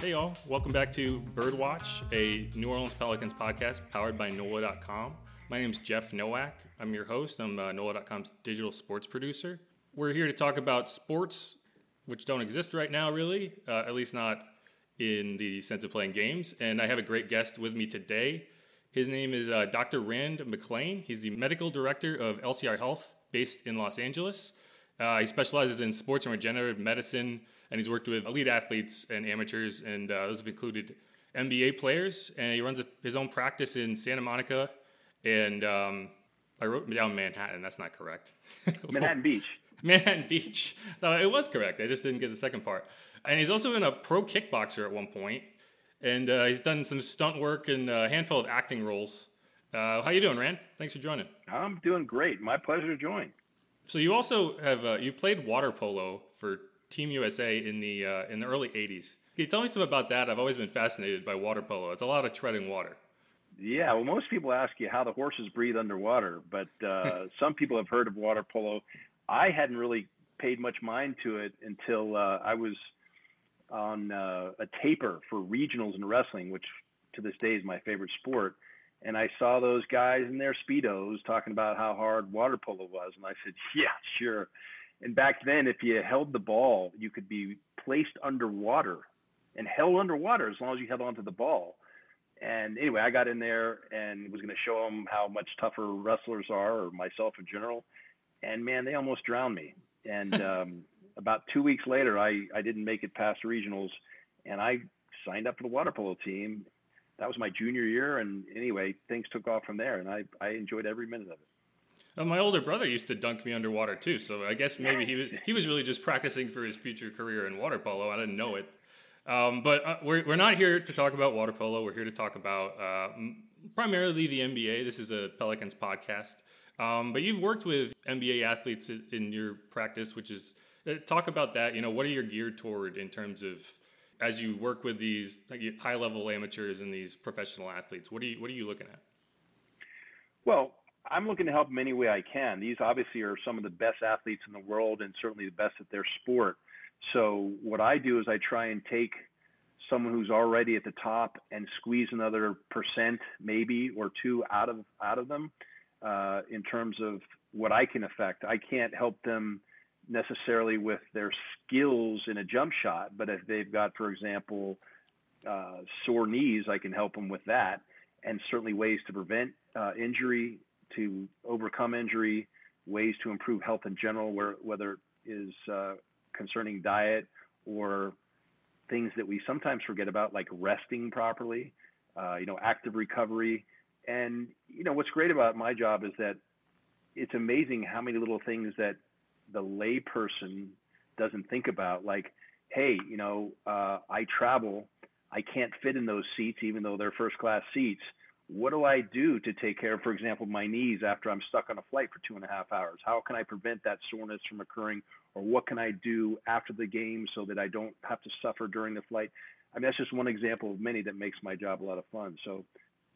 Hey, y'all. Welcome back to Bird Watch, a New Orleans Pelicans podcast powered by NOLA.com. My name is Jeff Nowak. I'm your host. I'm uh, NOLA.com's digital sports producer. We're here to talk about sports, which don't exist right now, really, uh, at least not in the sense of playing games. And I have a great guest with me today. His name is uh, Dr. Rand McClain. He's the medical director of LCR Health based in Los Angeles. Uh, he specializes in sports and regenerative medicine and he's worked with elite athletes and amateurs, and uh, those have included NBA players. And he runs a, his own practice in Santa Monica, and um, I wrote down Manhattan. That's not correct. Manhattan Beach. Manhattan Beach. No, it was correct. I just didn't get the second part. And he's also been a pro kickboxer at one point, and uh, he's done some stunt work and a handful of acting roles. Uh, how you doing, Rand? Thanks for joining. I'm doing great. My pleasure to join. So you also have uh, you played water polo for Team USA in the uh, in the early '80s. Can you tell me some about that? I've always been fascinated by water polo. It's a lot of treading water. Yeah, well, most people ask you how the horses breathe underwater, but uh, some people have heard of water polo. I hadn't really paid much mind to it until uh, I was on uh, a taper for regionals in wrestling, which to this day is my favorite sport. And I saw those guys in their speedos talking about how hard water polo was, and I said, "Yeah, sure." And back then, if you held the ball, you could be placed underwater and held underwater as long as you held onto the ball. And anyway, I got in there and was going to show them how much tougher wrestlers are, or myself in general. And man, they almost drowned me. And um, about two weeks later, I, I didn't make it past regionals, and I signed up for the water polo team. That was my junior year, and anyway, things took off from there, and I, I enjoyed every minute of it. Well, my older brother used to dunk me underwater too, so I guess maybe he was he was really just practicing for his future career in water polo. I didn't know it, um, but uh, we're we're not here to talk about water polo. We're here to talk about uh, primarily the NBA. This is a Pelicans podcast, um, but you've worked with NBA athletes in your practice, which is uh, talk about that. You know, what are you geared toward in terms of as you work with these high level amateurs and these professional athletes? What are you what are you looking at? Well, I'm looking to help them any way I can. These obviously are some of the best athletes in the world and certainly the best at their sport. So what I do is I try and take someone who's already at the top and squeeze another percent, maybe or two out of out of them uh, in terms of what I can affect. I can't help them necessarily with their skills in a jump shot, but if they've got, for example, uh, sore knees, I can help them with that, and certainly ways to prevent uh, injury to overcome injury, ways to improve health in general, where, whether it is uh, concerning diet or things that we sometimes forget about, like resting properly, uh, you know, active recovery. And, you know, what's great about my job is that it's amazing how many little things that the layperson doesn't think about, like, hey, you know, uh, I travel, I can't fit in those seats, even though they're first class seats what do I do to take care of, for example, my knees after I'm stuck on a flight for two and a half hours? How can I prevent that soreness from occurring? Or what can I do after the game so that I don't have to suffer during the flight? I mean, that's just one example of many that makes my job a lot of fun. So,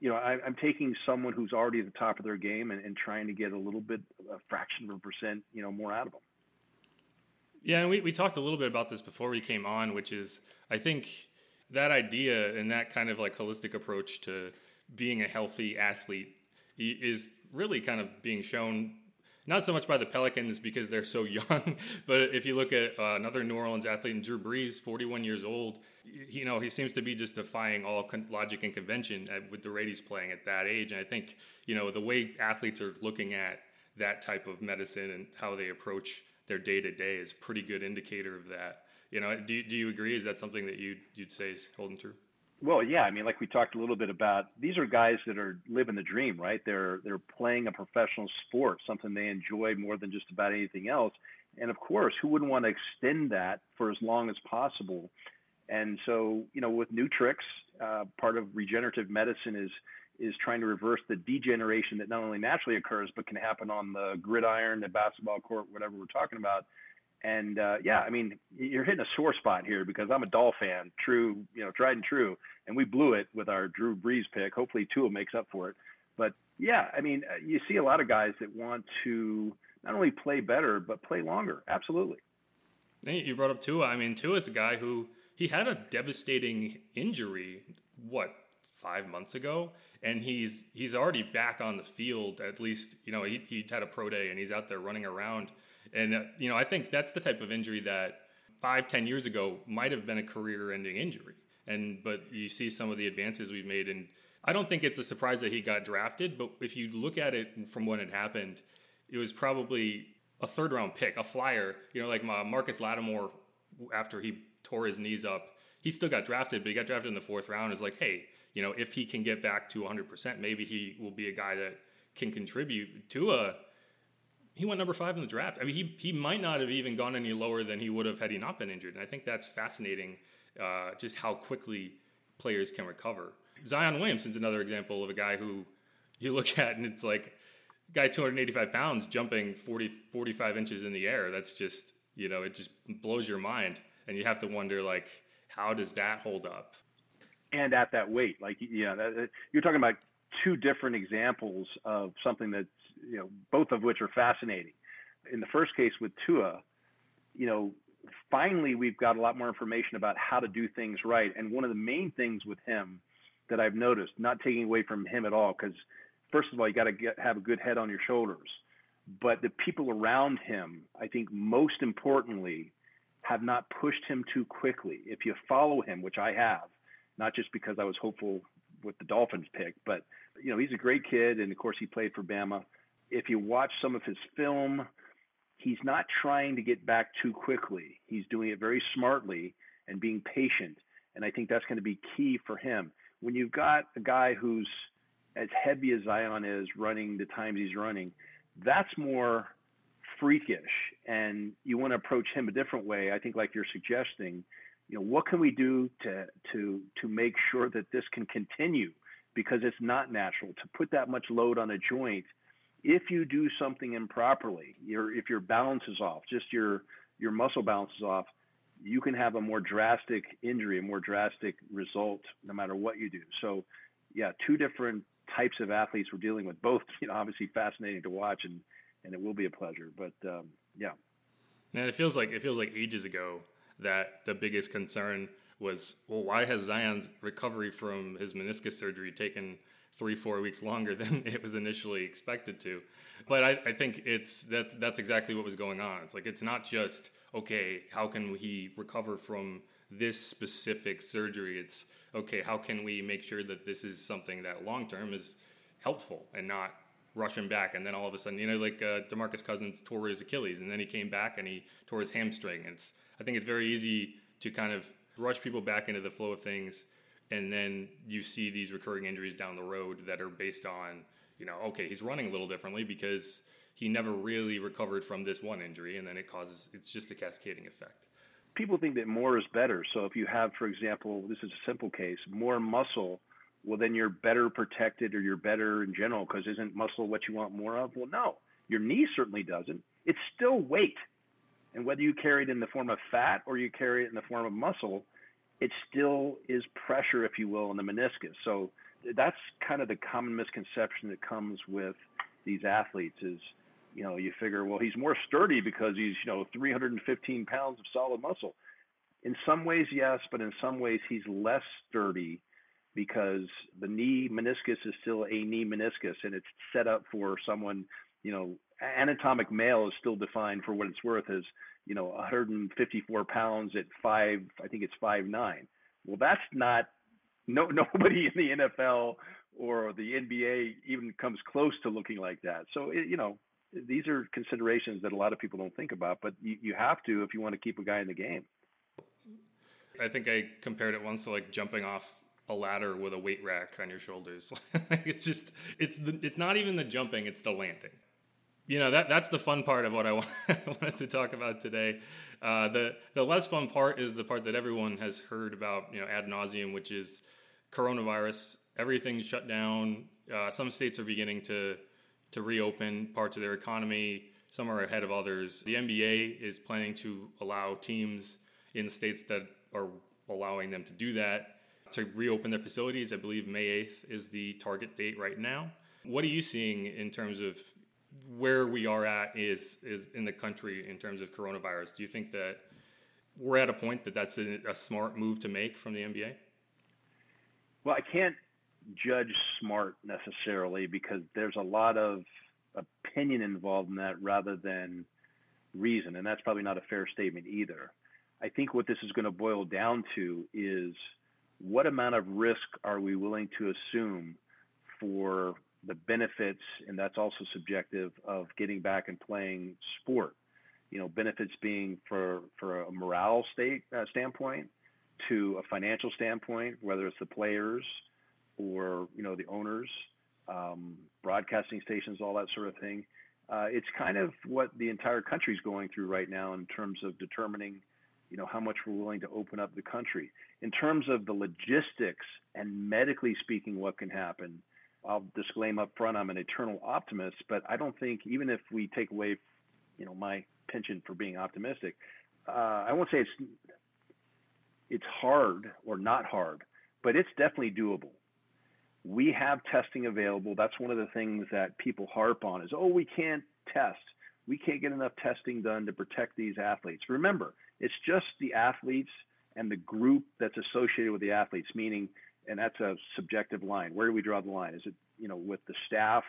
you know, I, am taking someone who's already at the top of their game and, and trying to get a little bit, a fraction of a percent, you know, more out of them. Yeah, and we, we talked a little bit about this before we came on, which is I think that idea and that kind of like holistic approach to being a healthy athlete is really kind of being shown not so much by the Pelicans because they're so young, but if you look at uh, another New Orleans athlete, Drew Brees, 41 years old, you know, he seems to be just defying all con- logic and convention at, with the rate he's playing at that age. And I think, you know, the way athletes are looking at that type of medicine and how they approach their day to day is pretty good indicator of that. You know, do, do you agree? Is that something that you'd, you'd say is holding true? Well, yeah, I mean, like we talked a little bit about, these are guys that are living the dream, right? They're they're playing a professional sport, something they enjoy more than just about anything else. And of course, who wouldn't want to extend that for as long as possible? And so, you know, with Nutrix, uh, part of regenerative medicine is is trying to reverse the degeneration that not only naturally occurs but can happen on the gridiron, the basketball court, whatever we're talking about. And uh, yeah, I mean, you're hitting a sore spot here because I'm a Dol fan, true, you know, tried and true, and we blew it with our Drew Brees pick. Hopefully, Tua makes up for it. But yeah, I mean, uh, you see a lot of guys that want to not only play better but play longer. Absolutely. You brought up Tua. I mean, Tua is a guy who he had a devastating injury. What five months ago, and he's he's already back on the field. At least you know he he had a pro day and he's out there running around. And uh, you know I think that's the type of injury that five ten years ago might have been a career-ending injury. And but you see some of the advances we've made, and I don't think it's a surprise that he got drafted. But if you look at it from when it happened, it was probably a third round pick, a flyer. You know, like Marcus Lattimore after he tore his knees up, he still got drafted, but he got drafted in the fourth round. Is like, hey, you know, if he can get back to 100%, maybe he will be a guy that can contribute to a. He went number five in the draft. I mean, he, he might not have even gone any lower than he would have had he not been injured. And I think that's fascinating, uh, just how quickly players can recover. Zion Williamson's another example of a guy who you look at and it's like, guy 285 pounds jumping 40, 45 inches in the air. That's just, you know, it just blows your mind. And you have to wonder, like, how does that hold up? and at that weight. Like, yeah, that, you're talking about two different examples of something that's, you know, both of which are fascinating. In the first case with Tua, you know, finally we've got a lot more information about how to do things right. And one of the main things with him that I've noticed, not taking away from him at all, because first of all, you got to have a good head on your shoulders. But the people around him, I think most importantly, have not pushed him too quickly. If you follow him, which I have, not just because I was hopeful with the Dolphins pick, but you know he's a great kid, and of course he played for Bama. If you watch some of his film, he's not trying to get back too quickly. He's doing it very smartly and being patient, and I think that's going to be key for him. When you've got a guy who's as heavy as Zion is running the times he's running, that's more freakish, and you want to approach him a different way. I think, like you're suggesting, you know, what can we do to to to make sure that this can continue? Because it's not natural to put that much load on a joint. If you do something improperly, your if your balance is off, just your your muscle balance is off, you can have a more drastic injury, a more drastic result, no matter what you do. So, yeah, two different types of athletes we're dealing with. Both, you know, obviously fascinating to watch, and and it will be a pleasure. But um, yeah, man, it feels like it feels like ages ago that the biggest concern was, well, why has Zion's recovery from his meniscus surgery taken three, four weeks longer than it was initially expected to? But I, I think it's that's that's exactly what was going on. It's like it's not just okay, how can he recover from this specific surgery? It's okay, how can we make sure that this is something that long term is helpful and not rush him back, and then all of a sudden, you know, like uh, Demarcus Cousins tore his Achilles, and then he came back and he tore his hamstring. It's I think it's very easy to kind of rush people back into the flow of things, and then you see these recurring injuries down the road that are based on, you know, okay, he's running a little differently because he never really recovered from this one injury, and then it causes it's just a cascading effect. People think that more is better. So if you have, for example, this is a simple case, more muscle, well, then you're better protected or you're better in general because isn't muscle what you want more of? Well, no, your knee certainly doesn't. It's still weight. And whether you carry it in the form of fat or you carry it in the form of muscle, it still is pressure, if you will, in the meniscus. So that's kind of the common misconception that comes with these athletes is, you know, you figure, well, he's more sturdy because he's, you know, 315 pounds of solid muscle. In some ways, yes, but in some ways, he's less sturdy because the knee meniscus is still a knee meniscus and it's set up for someone, you know, anatomic male is still defined for what it's worth as you know 154 pounds at five i think it's five nine. Well that's not no nobody in the nfl or the nba even comes close to looking like that. So it, you know these are considerations that a lot of people don't think about but you, you have to if you want to keep a guy in the game. I think i compared it once to like jumping off a ladder with a weight rack on your shoulders. It's just it's the, it's not even the jumping it's the landing you know that that's the fun part of what I wanted to talk about today. Uh, the the less fun part is the part that everyone has heard about, you know, ad nauseum, which is coronavirus. Everything's shut down. Uh, some states are beginning to to reopen parts of their economy. Some are ahead of others. The NBA is planning to allow teams in states that are allowing them to do that to reopen their facilities. I believe May 8th is the target date right now. What are you seeing in terms of where we are at is is in the country in terms of coronavirus. Do you think that we're at a point that that's a, a smart move to make from the NBA? Well, I can't judge smart necessarily because there's a lot of opinion involved in that rather than reason, and that's probably not a fair statement either. I think what this is going to boil down to is what amount of risk are we willing to assume for the benefits, and that's also subjective, of getting back and playing sport. You know, benefits being for for a morale state uh, standpoint, to a financial standpoint, whether it's the players or you know the owners, um, broadcasting stations, all that sort of thing. Uh, it's kind of what the entire country is going through right now in terms of determining, you know, how much we're willing to open up the country. In terms of the logistics and medically speaking, what can happen. I'll disclaim up front, I'm an eternal optimist, but I don't think even if we take away, you know, my penchant for being optimistic, uh, I won't say it's it's hard or not hard, but it's definitely doable we have testing available. That's one of the things that people harp on is, oh, we can't test. We can't get enough testing done to protect these athletes. Remember, it's just the athletes and the group that's associated with the athletes, meaning, and that's a subjective line. Where do we draw the line? Is it, you know, with the staff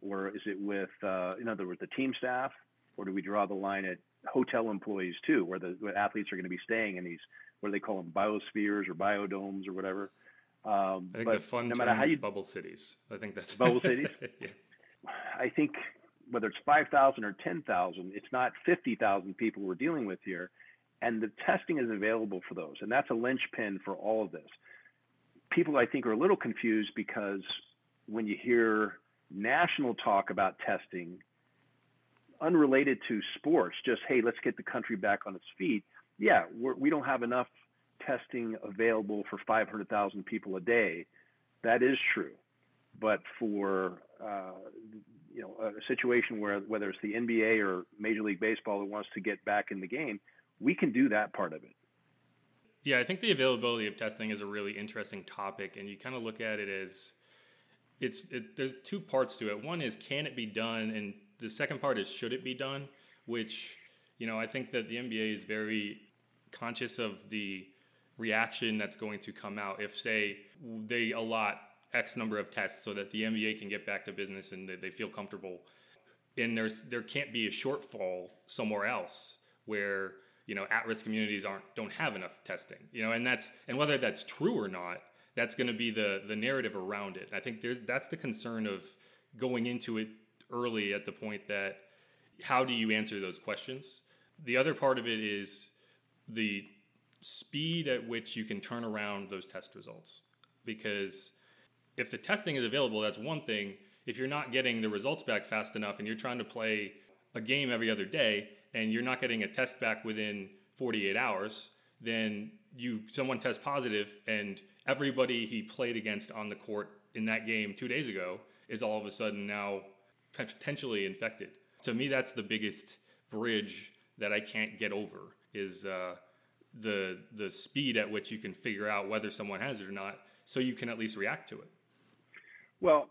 or is it with, uh, in other words, the team staff? Or do we draw the line at hotel employees too, where the where athletes are going to be staying in these, what do they call them, biospheres or biodomes or whatever? Um, I think the fun no matter how you bubble cities. I think that's bubble cities. yeah. I think whether it's five thousand or ten thousand, it's not fifty thousand people we're dealing with here, and the testing is available for those, and that's a linchpin for all of this. People, I think, are a little confused because when you hear national talk about testing, unrelated to sports, just hey, let's get the country back on its feet. Yeah, we're, we do not have enough testing available for 500,000 people a day. That is true. But for uh, you know a situation where whether it's the NBA or Major League Baseball that wants to get back in the game, we can do that part of it. Yeah, I think the availability of testing is a really interesting topic, and you kind of look at it as it's it, there's two parts to it. One is can it be done, and the second part is should it be done, which you know I think that the NBA is very conscious of the reaction that's going to come out if, say, they allot X number of tests so that the NBA can get back to business and they feel comfortable. And there's there can't be a shortfall somewhere else where you know at-risk communities aren't don't have enough testing. You know, and that's and whether that's true or not, that's going to be the the narrative around it. I think there's that's the concern of going into it early at the point that how do you answer those questions? The other part of it is the speed at which you can turn around those test results. Because if the testing is available, that's one thing. If you're not getting the results back fast enough and you're trying to play a game every other day and you're not getting a test back within 48 hours, then you someone tests positive and everybody he played against on the court in that game 2 days ago is all of a sudden now potentially infected. To me that's the biggest bridge that I can't get over is uh, the the speed at which you can figure out whether someone has it or not, so you can at least react to it. Well,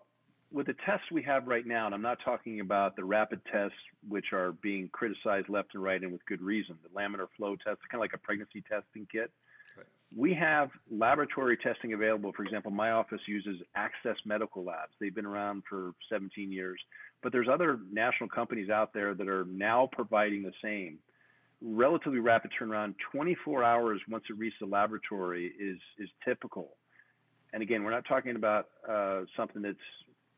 with the tests we have right now, and I'm not talking about the rapid tests, which are being criticized left and right and with good reason, the laminar flow test, kind of like a pregnancy testing kit. Right. We have laboratory testing available. For example, my office uses Access Medical Labs. They've been around for 17 years, but there's other national companies out there that are now providing the same relatively rapid turnaround. 24 hours once it reaches the laboratory is is typical. And again, we're not talking about uh, something that's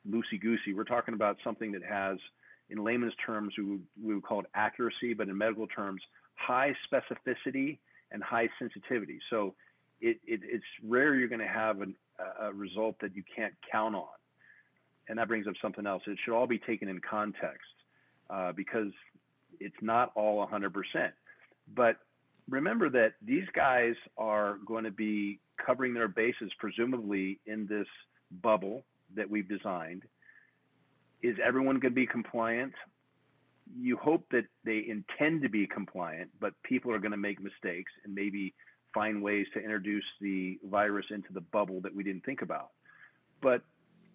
loosey goosey. We're talking about something that has, in layman's terms, we would, we would call it accuracy, but in medical terms, high specificity and high sensitivity. So it, it, it's rare you're going to have an, a result that you can't count on. And that brings up something else. It should all be taken in context uh, because it's not all 100%. But remember that these guys are going to be covering their bases, presumably in this bubble that we've designed. Is everyone going to be compliant? You hope that they intend to be compliant, but people are going to make mistakes and maybe find ways to introduce the virus into the bubble that we didn't think about. But,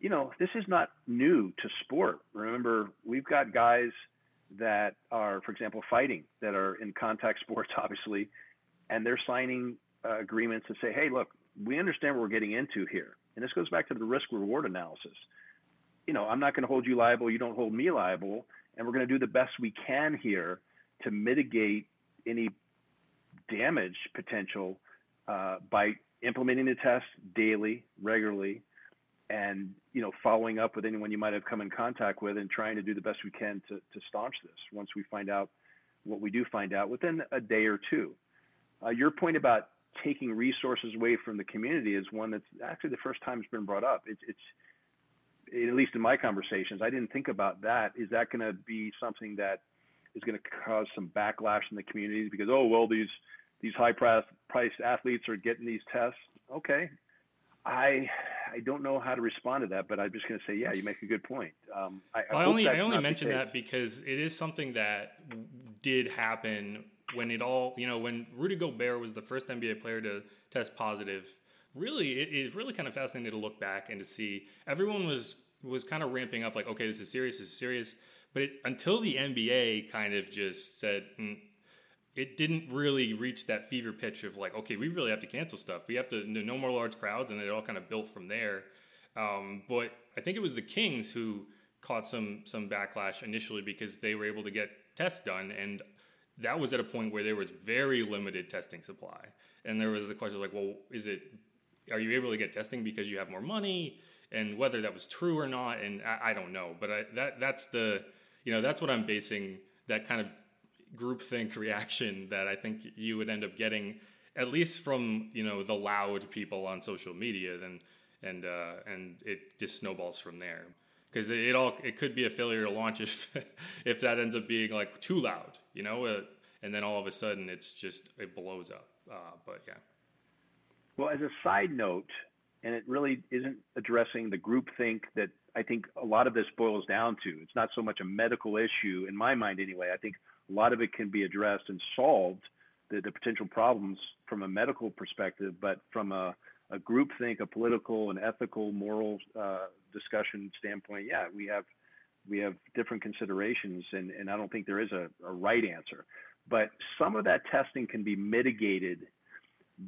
you know, this is not new to sport. Remember, we've got guys that are, for example, fighting that are in contact sports, obviously, and they're signing uh, agreements to say, hey, look, we understand what we're getting into here. And this goes back to the risk reward analysis. You know, I'm not going to hold you liable, you don't hold me liable, and we're going to do the best we can here to mitigate any damage potential uh, by implementing the test daily, regularly, and you know following up with anyone you might have come in contact with and trying to do the best we can to, to staunch this once we find out what we do find out within a day or two. Uh, your point about taking resources away from the community is one that's actually the first time it's been brought up. It's, it's at least in my conversations, I didn't think about that. Is that going to be something that is going to cause some backlash in the community because oh well these these high price priced athletes are getting these tests? Okay, I I don't know how to respond to that, but I'm just going to say, yeah, you make a good point. Um, I, I, I only I only mention that because it is something that did happen when it all you know when Rudy Gobert was the first NBA player to test positive. Really, it is really kind of fascinating to look back and to see everyone was was kind of ramping up, like, okay, this is serious, this is serious. But it, until the NBA kind of just said, mm, it didn't really reach that fever pitch of like, okay, we really have to cancel stuff. We have to no more large crowds, and it all kind of built from there. Um, but I think it was the Kings who caught some some backlash initially because they were able to get tests done, and that was at a point where there was very limited testing supply, and there was the question like, well, is it are you able to get testing because you have more money? And whether that was true or not, and I, I don't know, but I, that that's the you know that's what I'm basing that kind of groupthink reaction that I think you would end up getting, at least from you know the loud people on social media, then and uh, and it just snowballs from there. Because it, it, all it could be a failure to launch if if that ends up being like too loud, you know, uh, and then all of a sudden it's just it blows up. Uh, but yeah. Well, as a side note, and it really isn't addressing the groupthink that I think a lot of this boils down to. It's not so much a medical issue in my mind, anyway. I think a lot of it can be addressed and solved, the, the potential problems from a medical perspective, but from a, a group think, a political and ethical, moral uh, discussion standpoint, yeah, we have we have different considerations, and, and I don't think there is a, a right answer. But some of that testing can be mitigated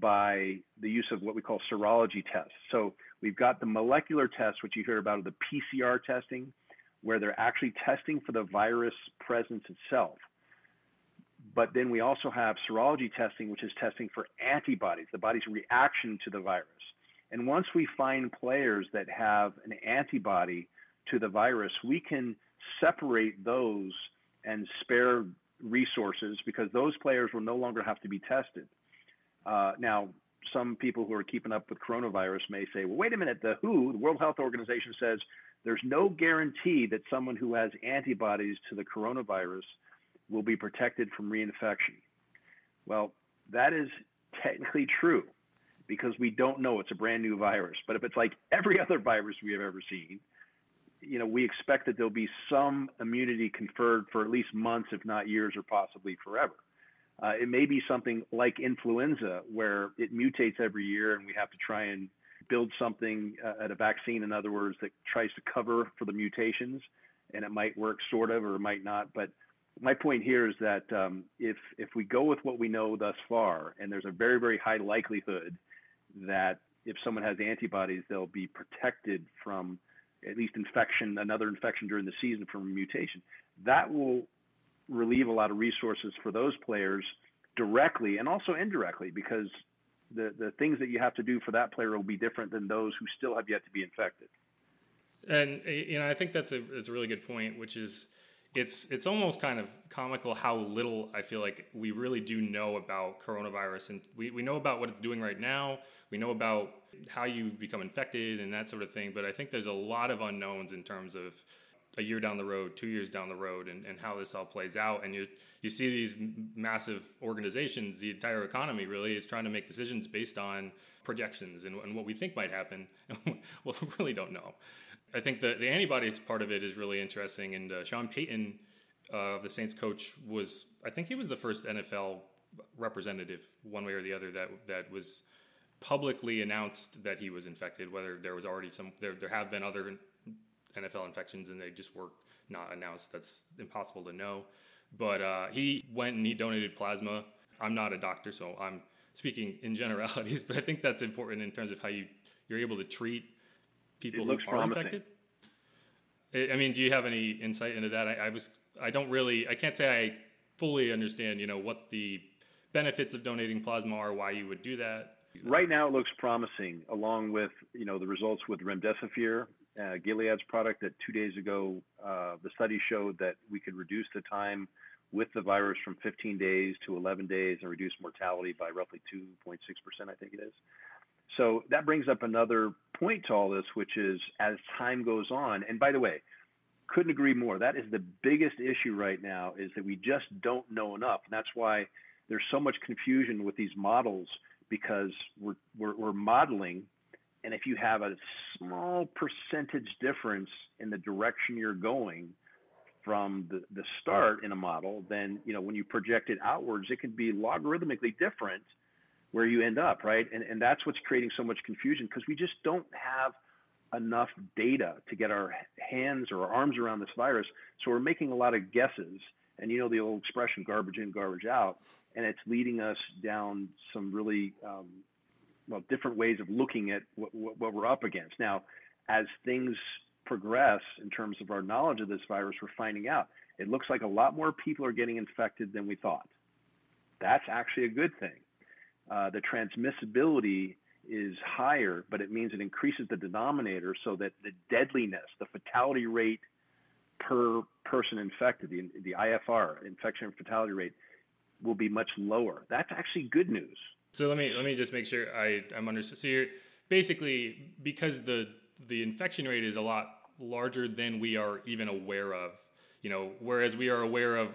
by the use of what we call serology tests. So we've got the molecular tests, which you hear about, the PCR testing, where they're actually testing for the virus presence itself. But then we also have serology testing, which is testing for antibodies, the body's reaction to the virus. And once we find players that have an antibody to the virus, we can separate those and spare resources because those players will no longer have to be tested. Uh, now, some people who are keeping up with coronavirus may say, well, wait a minute, the WHO, the World Health Organization, says there's no guarantee that someone who has antibodies to the coronavirus will be protected from reinfection. Well, that is technically true because we don't know it's a brand new virus. But if it's like every other virus we have ever seen, you know, we expect that there'll be some immunity conferred for at least months, if not years, or possibly forever. Uh, it may be something like influenza, where it mutates every year, and we have to try and build something uh, at a vaccine, in other words, that tries to cover for the mutations, and it might work sort of, or it might not. But my point here is that um, if if we go with what we know thus far, and there's a very very high likelihood that if someone has antibodies, they'll be protected from at least infection, another infection during the season from mutation. That will relieve a lot of resources for those players directly and also indirectly because the the things that you have to do for that player will be different than those who still have yet to be infected. And you know, I think that's a it's a really good point, which is it's it's almost kind of comical how little I feel like we really do know about coronavirus, and we, we know about what it's doing right now. We know about how you become infected and that sort of thing, but I think there's a lot of unknowns in terms of a year down the road, two years down the road, and, and how this all plays out. And you you see these massive organizations, the entire economy really is trying to make decisions based on projections and, and what we think might happen. we really don't know. I think the the antibodies part of it is really interesting. And uh, Sean Payton, uh, the Saints coach, was I think he was the first NFL representative, one way or the other, that that was publicly announced that he was infected. Whether there was already some, there there have been other NFL infections, and they just were not announced. That's impossible to know. But uh, he went and he donated plasma. I'm not a doctor, so I'm speaking in generalities, but I think that's important in terms of how you you're able to treat people who are promising. infected. I mean, do you have any insight into that? I, I was I don't really I can't say I fully understand you know what the benefits of donating plasma are, why you would do that. Right now, it looks promising, along with you know the results with remdesivir, uh, Gilead's product. That two days ago, uh, the study showed that we could reduce the time with the virus from 15 days to 11 days and reduce mortality by roughly 2.6 percent, I think it is. So that brings up another point to all this, which is as time goes on. And by the way, couldn't agree more. That is the biggest issue right now is that we just don't know enough. And that's why there's so much confusion with these models because we're, we're, we're modeling. And if you have a small percentage difference in the direction you're going from the, the start in a model, then, you know, when you project it outwards, it can be logarithmically different where you end up, right? And, and that's what's creating so much confusion because we just don't have enough data to get our hands or our arms around this virus. So we're making a lot of guesses. And you know the old expression, garbage in, garbage out. And it's leading us down some really, um, well, different ways of looking at what, what, what we're up against. Now, as things progress in terms of our knowledge of this virus, we're finding out it looks like a lot more people are getting infected than we thought. That's actually a good thing. Uh, the transmissibility is higher, but it means it increases the denominator so that the deadliness, the fatality rate per person infected, the, the IFR, infection and fatality rate, will be much lower. That's actually good news. So let me let me just make sure I, I'm understood. So you're basically because the the infection rate is a lot larger than we are even aware of. You know, whereas we are aware of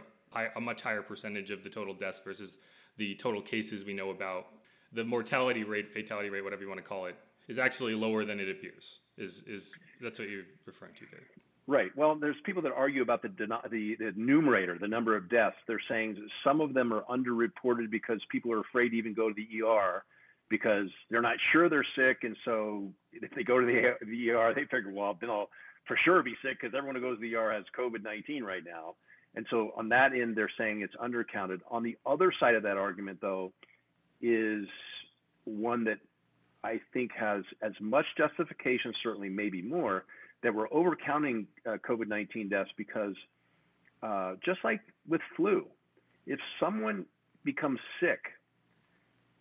a much higher percentage of the total deaths versus the total cases we know about the mortality rate, fatality rate, whatever you want to call it, is actually lower than it appears. Is is that's what you're referring to there? Right. Well, there's people that argue about the, the, the numerator, the number of deaths. They're saying some of them are underreported because people are afraid to even go to the ER because they're not sure they're sick, and so if they go to the, the ER, they figure, well, then I'll for sure be sick because everyone who goes to the ER has COVID-19 right now. And so on that end, they're saying it's undercounted. On the other side of that argument, though, is one that I think has as much justification, certainly maybe more, that we're overcounting uh, COVID 19 deaths because uh, just like with flu, if someone becomes sick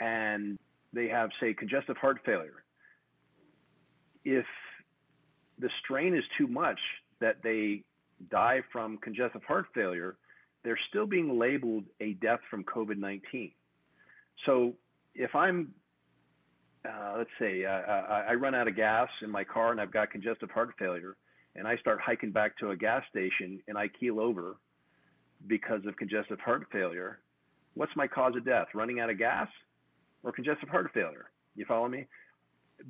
and they have, say, congestive heart failure, if the strain is too much that they die from congestive heart failure, they're still being labeled a death from COVID 19. So if I'm, uh, let's say, uh, I, I run out of gas in my car and I've got congestive heart failure, and I start hiking back to a gas station and I keel over because of congestive heart failure, what's my cause of death? Running out of gas or congestive heart failure? You follow me?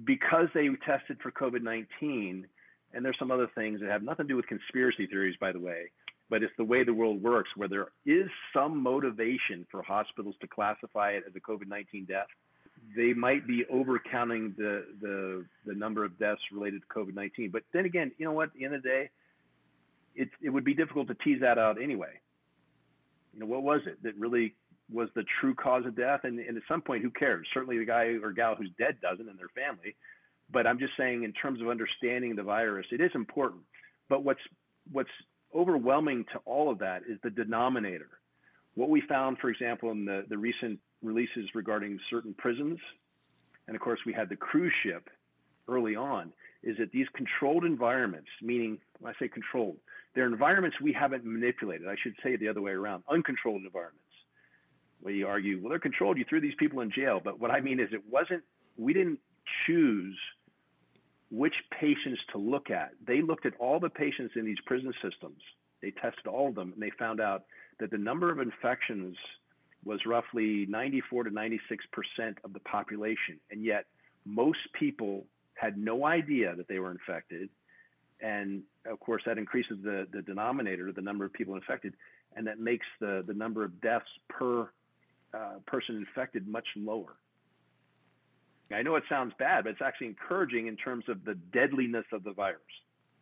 Because they tested for COVID 19, and there's some other things that have nothing to do with conspiracy theories, by the way, but it's the way the world works where there is some motivation for hospitals to classify it as a COVID 19 death. They might be overcounting the, the, the number of deaths related to COVID 19. But then again, you know what? At the end of the day, it, it would be difficult to tease that out anyway. You know, what was it that really was the true cause of death? And, and at some point, who cares? Certainly the guy or gal who's dead doesn't and their family. But I'm just saying, in terms of understanding the virus, it is important. But what's what's overwhelming to all of that is the denominator. What we found, for example, in the, the recent releases regarding certain prisons, and of course we had the cruise ship early on, is that these controlled environments, meaning when I say controlled, they're environments we haven't manipulated. I should say the other way around, uncontrolled environments. We argue, well, they're controlled. You threw these people in jail. But what I mean is it wasn't, we didn't choose which patients to look at. They looked at all the patients in these prison systems. They tested all of them, and they found out that the number of infections was roughly 94 to 96 percent of the population, and yet most people had no idea that they were infected. And of course, that increases the, the denominator, the number of people infected, and that makes the, the number of deaths per uh, person infected much lower. I know it sounds bad, but it's actually encouraging in terms of the deadliness of the virus.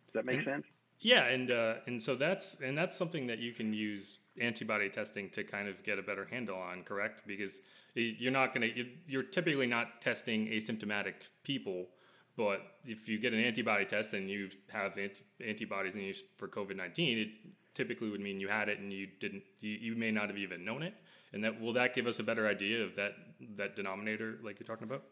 Does that make sense? Yeah, and uh, and so that's and that's something that you can use antibody testing to kind of get a better handle on, correct? Because you're not going to you're typically not testing asymptomatic people but if you get an antibody test and you have antibodies in you for covid-19 it typically would mean you had it and you didn't you, you may not have even known it and that will that give us a better idea of that that denominator like you're talking about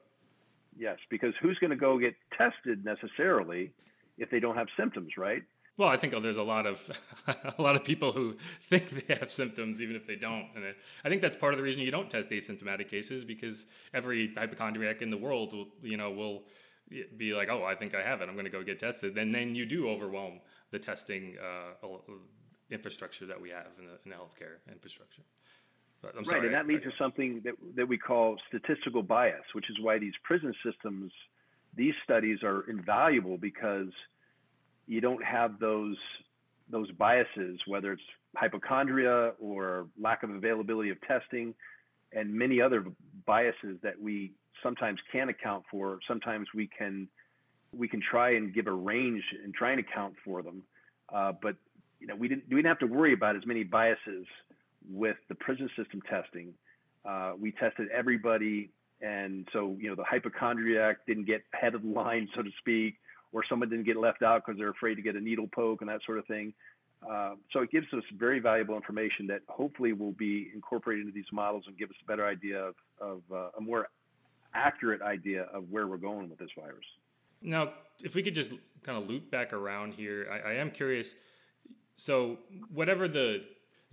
yes because who's going to go get tested necessarily if they don't have symptoms right well, I think oh, there's a lot of a lot of people who think they have symptoms even if they don't, and I think that's part of the reason you don't test asymptomatic cases because every hypochondriac in the world, will, you know, will be like, oh, I think I have it. I'm going to go get tested. Then then you do overwhelm the testing uh, infrastructure that we have in the, in the healthcare infrastructure. I'm right, and that leads to something that that we call statistical bias, which is why these prison systems, these studies are invaluable because you don't have those those biases, whether it's hypochondria or lack of availability of testing, and many other biases that we sometimes can't account for. Sometimes we can we can try and give a range and try and account for them, uh, but you know we didn't we didn't have to worry about as many biases with the prison system testing. Uh, we tested everybody, and so you know the hypochondriac didn't get head of the line, so to speak or someone didn't get left out because they're afraid to get a needle poke and that sort of thing. Uh, so it gives us very valuable information that hopefully will be incorporated into these models and give us a better idea of, of uh, a more accurate idea of where we're going with this virus. Now, if we could just kind of loop back around here, I, I am curious. So, whatever the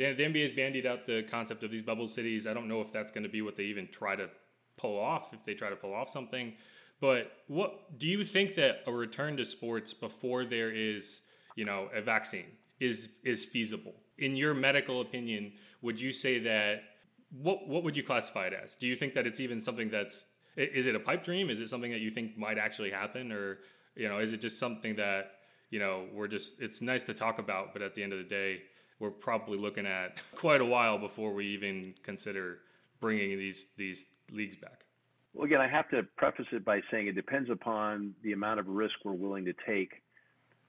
the, the NBA has bandied out the concept of these bubble cities. I don't know if that's going to be what they even try to pull off. If they try to pull off something, but what do you think that a return to sports before there is, you know, a vaccine is is feasible? In your medical opinion, would you say that what what would you classify it as? Do you think that it's even something that's is it a pipe dream? Is it something that you think might actually happen or you know, is it just something that, you know, we're just it's nice to talk about, but at the end of the day, we're probably looking at quite a while before we even consider bringing these these leagues back. Well, again, I have to preface it by saying it depends upon the amount of risk we're willing to take.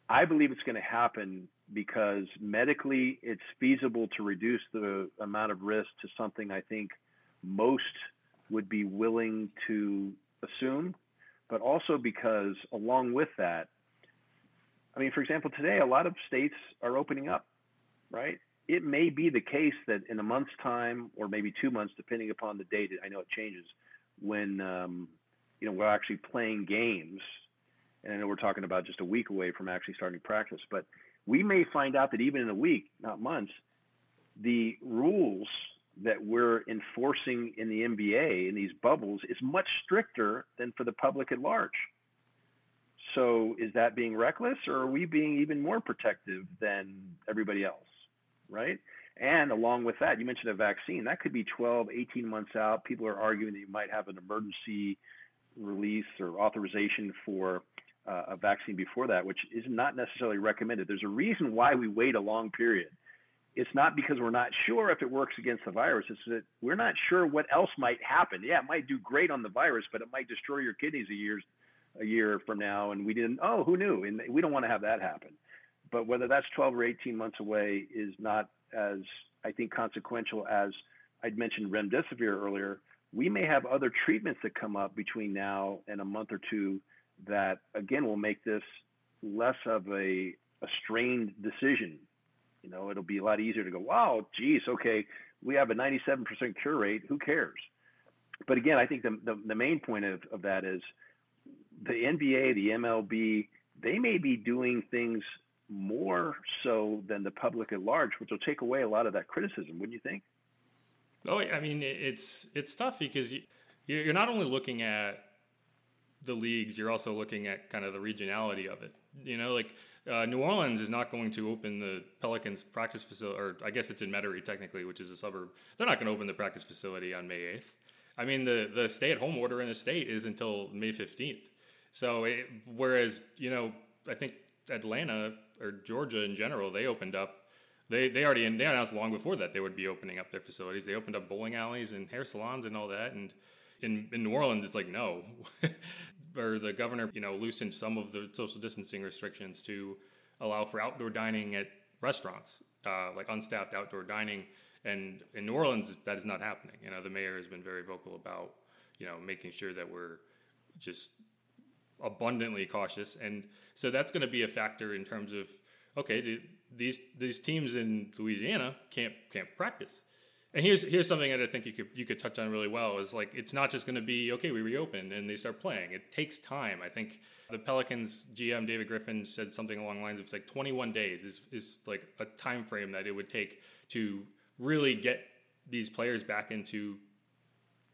I believe it's going to happen because medically it's feasible to reduce the amount of risk to something I think most would be willing to assume, but also because along with that, I mean, for example, today a lot of states are opening up, right? It may be the case that in a month's time or maybe two months, depending upon the date, I know it changes, when um, you know we're actually playing games, and I know we're talking about just a week away from actually starting practice, but we may find out that even in a week, not months, the rules that we're enforcing in the NBA in these bubbles is much stricter than for the public at large. So is that being reckless or are we being even more protective than everybody else? Right? And along with that, you mentioned a vaccine. That could be 12, 18 months out. People are arguing that you might have an emergency release or authorization for uh, a vaccine before that, which is not necessarily recommended. There's a reason why we wait a long period. It's not because we're not sure if it works against the virus. It's that we're not sure what else might happen. Yeah, it might do great on the virus, but it might destroy your kidneys a year, a year from now. And we didn't. Oh, who knew? And we don't want to have that happen. But whether that's 12 or 18 months away is not as I think consequential as I'd mentioned remdesivir earlier. We may have other treatments that come up between now and a month or two that again will make this less of a, a strained decision. You know, it'll be a lot easier to go, wow, geez, okay, we have a 97% cure rate. Who cares? But again, I think the, the, the main point of, of that is the NBA, the MLB, they may be doing things more so than the public at large, which will take away a lot of that criticism, wouldn't you think? Oh, I mean, it's it's tough because you're not only looking at the leagues, you're also looking at kind of the regionality of it. You know, like uh, New Orleans is not going to open the Pelicans practice facility, or I guess it's in Metairie technically, which is a suburb. They're not going to open the practice facility on May 8th. I mean, the the stay at home order in the state is until May 15th. So, it, whereas you know, I think Atlanta or Georgia in general, they opened up. They they already they announced long before that they would be opening up their facilities. They opened up bowling alleys and hair salons and all that. And in in New Orleans, it's like no, or the governor you know loosened some of the social distancing restrictions to allow for outdoor dining at restaurants. uh, like unstaffed outdoor dining. And in New Orleans, that is not happening. You know, the mayor has been very vocal about, you know, making sure that we're just abundantly cautious. And so that's going to be a factor in terms of, okay, these these teams in Louisiana can't can't practice. And here's here's something that I think you could you could touch on really well is like it's not just going to be okay we reopen and they start playing. It takes time. I think the Pelicans GM David Griffin said something along the lines of like 21 days is is like a time frame that it would take to really get these players back into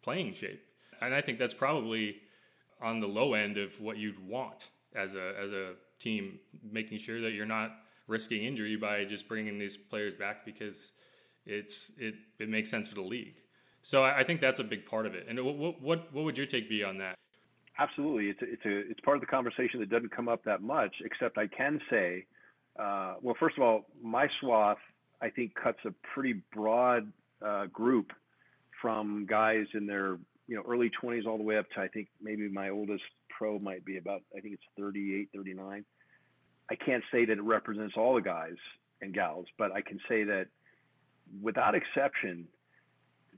playing shape. And I think that's probably on the low end of what you'd want as a as a team, making sure that you're not risking injury by just bringing these players back because it's it it makes sense for the league. So I, I think that's a big part of it. And what, what what would your take be on that? Absolutely, it's a, it's a it's part of the conversation that doesn't come up that much. Except I can say, uh, well, first of all, my swath I think cuts a pretty broad uh, group from guys in their you know early 20s all the way up to I think maybe my oldest pro might be about I think it's 38, 39. I can't say that it represents all the guys and gals, but I can say that without exception,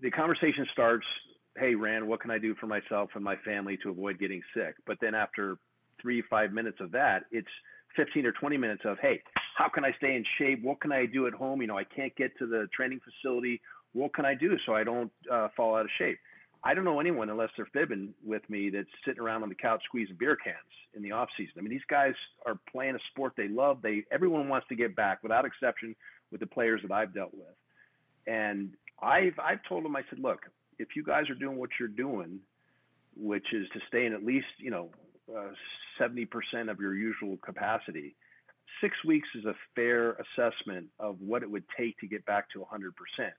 the conversation starts, "Hey, Rand, what can I do for myself and my family to avoid getting sick?" But then after three, five minutes of that, it's 15 or 20 minutes of, "Hey, how can I stay in shape? What can I do at home? You know, I can't get to the training facility. What can I do so I don't uh, fall out of shape?" I don't know anyone unless they're fibbing with me that's sitting around on the couch squeezing beer cans in the off season. I mean, these guys are playing a sport they love. They everyone wants to get back, without exception, with the players that I've dealt with. And I've I've told them, I said, look, if you guys are doing what you're doing, which is to stay in at least you know uh, seventy uh, percent of your usual capacity, six weeks is a fair assessment of what it would take to get back to hundred percent.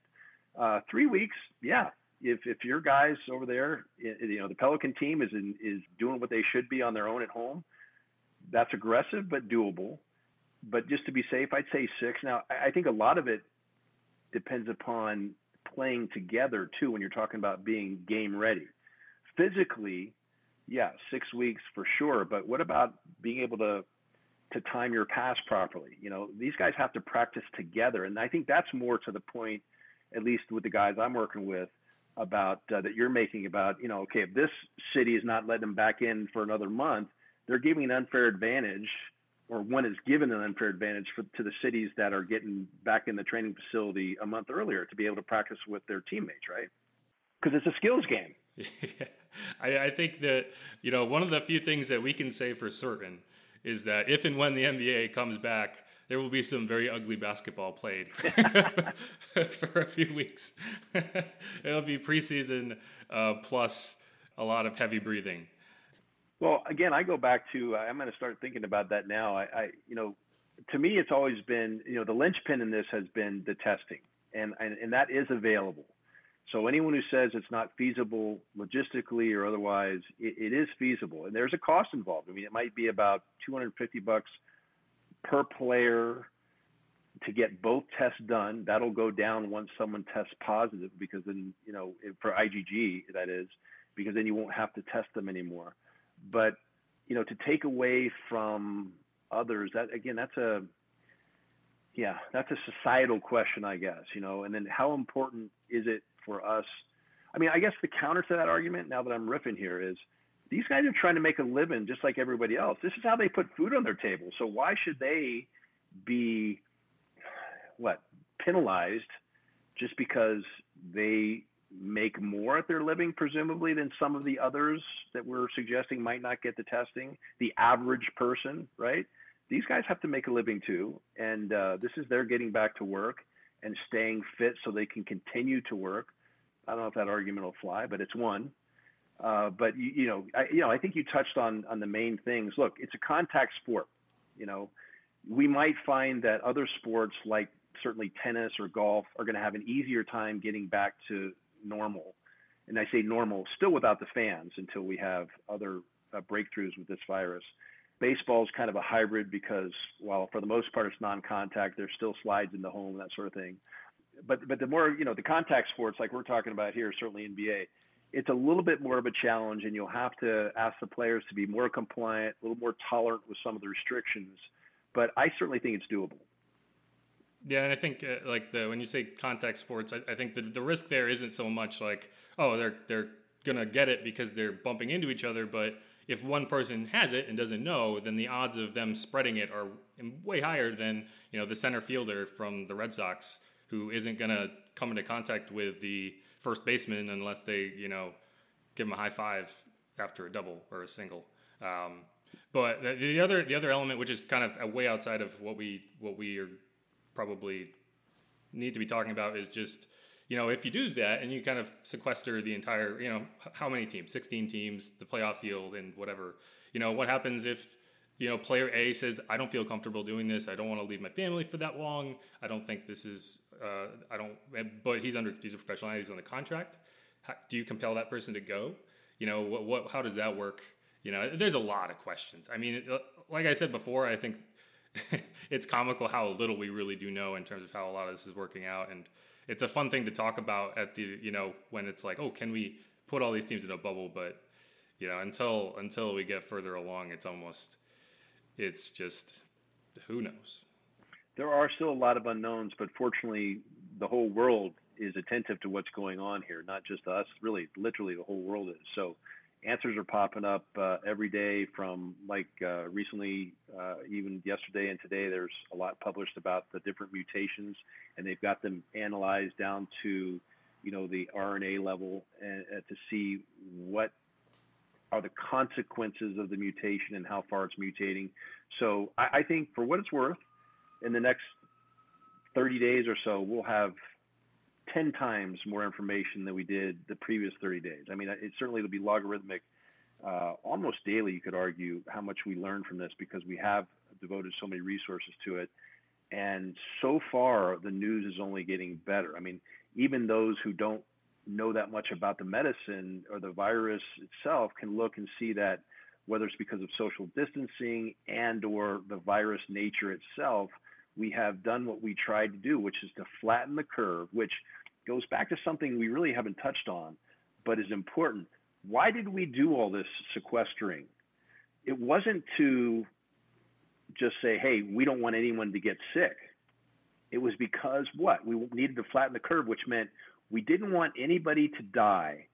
Uh, three weeks, yeah. If if your guys over there, you know, the Pelican team is in, is doing what they should be on their own at home, that's aggressive but doable. But just to be safe, I'd say six. Now, I think a lot of it depends upon playing together too when you're talking about being game ready. Physically, yeah, six weeks for sure. But what about being able to to time your pass properly? You know, these guys have to practice together, and I think that's more to the point, at least with the guys I'm working with, about uh, that you're making about you know, okay, if this city is not letting them back in for another month, they're giving an unfair advantage or one is given an unfair advantage for, to the cities that are getting back in the training facility a month earlier to be able to practice with their teammates, right? Because it's a skills game. I, I think that you know one of the few things that we can say for certain is that if and when the NBA comes back, there will be some very ugly basketball played for a few weeks. It'll be preseason uh, plus a lot of heavy breathing. Well, again, I go back to I'm going to start thinking about that now. I, I, you know, to me, it's always been you know the linchpin in this has been the testing, and and, and that is available. So anyone who says it's not feasible logistically or otherwise, it, it is feasible, and there's a cost involved. I mean, it might be about 250 bucks per player to get both tests done. That'll go down once someone tests positive, because then you know for IgG that is, because then you won't have to test them anymore but you know to take away from others that again that's a yeah that's a societal question i guess you know and then how important is it for us i mean i guess the counter to that argument now that i'm riffing here is these guys are trying to make a living just like everybody else this is how they put food on their table so why should they be what penalized just because they make more at their living, presumably, than some of the others that we're suggesting might not get the testing. The average person, right? These guys have to make a living too, and uh, this is their getting back to work and staying fit so they can continue to work. I don't know if that argument will fly, but it's one. Uh, but you, you know, I, you know, I think you touched on on the main things. Look, it's a contact sport. You know, we might find that other sports like certainly tennis or golf are going to have an easier time getting back to normal. And I say normal, still without the fans until we have other uh, breakthroughs with this virus. Baseball is kind of a hybrid because, while for the most part it's non-contact, there's still slides in the home and that sort of thing. But but the more you know, the contact sports like we're talking about here, certainly NBA, it's a little bit more of a challenge, and you'll have to ask the players to be more compliant, a little more tolerant with some of the restrictions. But I certainly think it's doable. Yeah, and I think uh, like the when you say contact sports, I, I think the the risk there isn't so much like oh they're they're gonna get it because they're bumping into each other, but if one person has it and doesn't know, then the odds of them spreading it are way higher than you know the center fielder from the Red Sox who isn't gonna come into contact with the first baseman unless they you know give him a high five after a double or a single. Um, but the, the other the other element, which is kind of way outside of what we what we are probably need to be talking about, is just you know if you do that and you kind of sequester the entire you know how many teams, sixteen teams, the playoff field, and whatever. You know what happens if you know player A says I don't feel comfortable doing this. I don't want to leave my family for that long. I don't think this is. Uh, I don't. But he's under. He's a professional. He's on the contract. How, do you compel that person to go? You know what? What? How does that work? You know, there's a lot of questions. I mean, uh, like I said before, I think it's comical how little we really do know in terms of how a lot of this is working out, and it's a fun thing to talk about at the you know when it's like, oh, can we put all these teams in a bubble? But you know, until until we get further along, it's almost it's just who knows. There are still a lot of unknowns, but fortunately, the whole world is attentive to what's going on here. Not just us, really, literally, the whole world is. So answers are popping up uh, every day from like uh, recently, uh, even yesterday and today, there's a lot published about the different mutations, and they've got them analyzed down to, you know, the RNA level and, uh, to see what are the consequences of the mutation and how far it's mutating. So I, I think, for what it's worth, in the next 30 days or so, we'll have 10 times more information than we did the previous 30 days. I mean, it certainly will be logarithmic uh, almost daily, you could argue, how much we learn from this because we have devoted so many resources to it. And so far, the news is only getting better. I mean, even those who don't know that much about the medicine or the virus itself can look and see that whether it's because of social distancing and or the virus nature itself, we have done what we tried to do, which is to flatten the curve, which goes back to something we really haven't touched on, but is important. Why did we do all this sequestering? It wasn't to just say, hey, we don't want anyone to get sick. It was because what? We needed to flatten the curve, which meant we didn't want anybody to die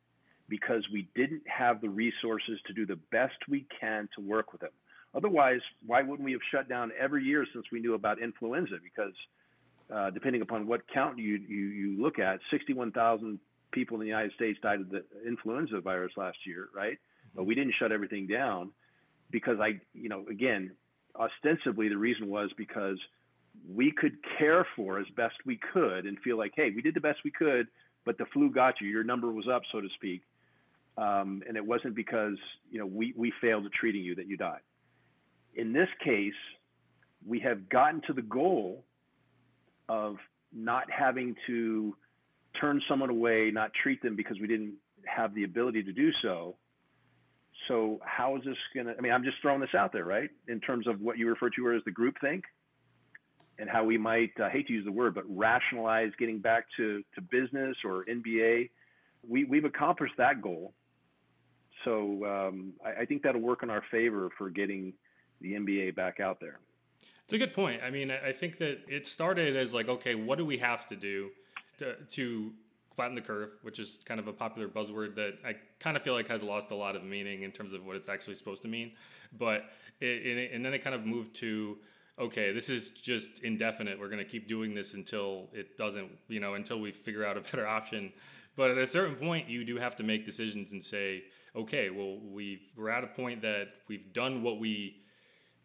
because we didn't have the resources to do the best we can to work with them. Otherwise, why wouldn't we have shut down every year since we knew about influenza? Because uh, depending upon what count you, you, you look at, 61,000 people in the United States died of the influenza virus last year, right? Mm-hmm. But we didn't shut everything down because I, you know, again, ostensibly the reason was because we could care for as best we could and feel like, hey, we did the best we could, but the flu got you. Your number was up, so to speak. Um, and it wasn't because you know we, we failed at treating you that you died. In this case, we have gotten to the goal of not having to turn someone away, not treat them because we didn't have the ability to do so. So how is this to? I mean, I'm just throwing this out there, right? In terms of what you refer to as the group think, and how we might I hate to use the word, but rationalize getting back to to business or NBA. We we've accomplished that goal. So um, I, I think that'll work in our favor for getting the NBA back out there. It's a good point. I mean, I think that it started as like, okay, what do we have to do to, to flatten the curve, which is kind of a popular buzzword that I kind of feel like has lost a lot of meaning in terms of what it's actually supposed to mean. But it, and then it kind of moved to okay, this is just indefinite. We're going to keep doing this until it doesn't, you know, until we figure out a better option. But at a certain point, you do have to make decisions and say, okay, well, we've we're at a point that we've done what we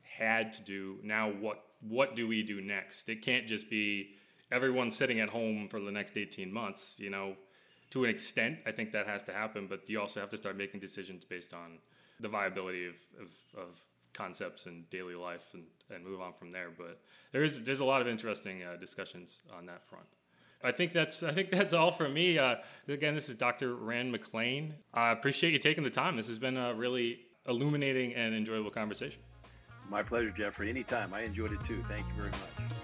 had to do. Now what what do we do next? It can't just be everyone sitting at home for the next 18 months, you know. To an extent, I think that has to happen, but you also have to start making decisions based on the viability of, of, of concepts in daily life and, and move on from there. But there's there's a lot of interesting uh, discussions on that front. I think that's I think that's all for me. Uh, again, this is Dr. Rand McClain. I appreciate you taking the time. This has been a really illuminating and enjoyable conversation. My pleasure, Jeffrey. Anytime. I enjoyed it too. Thank you very much.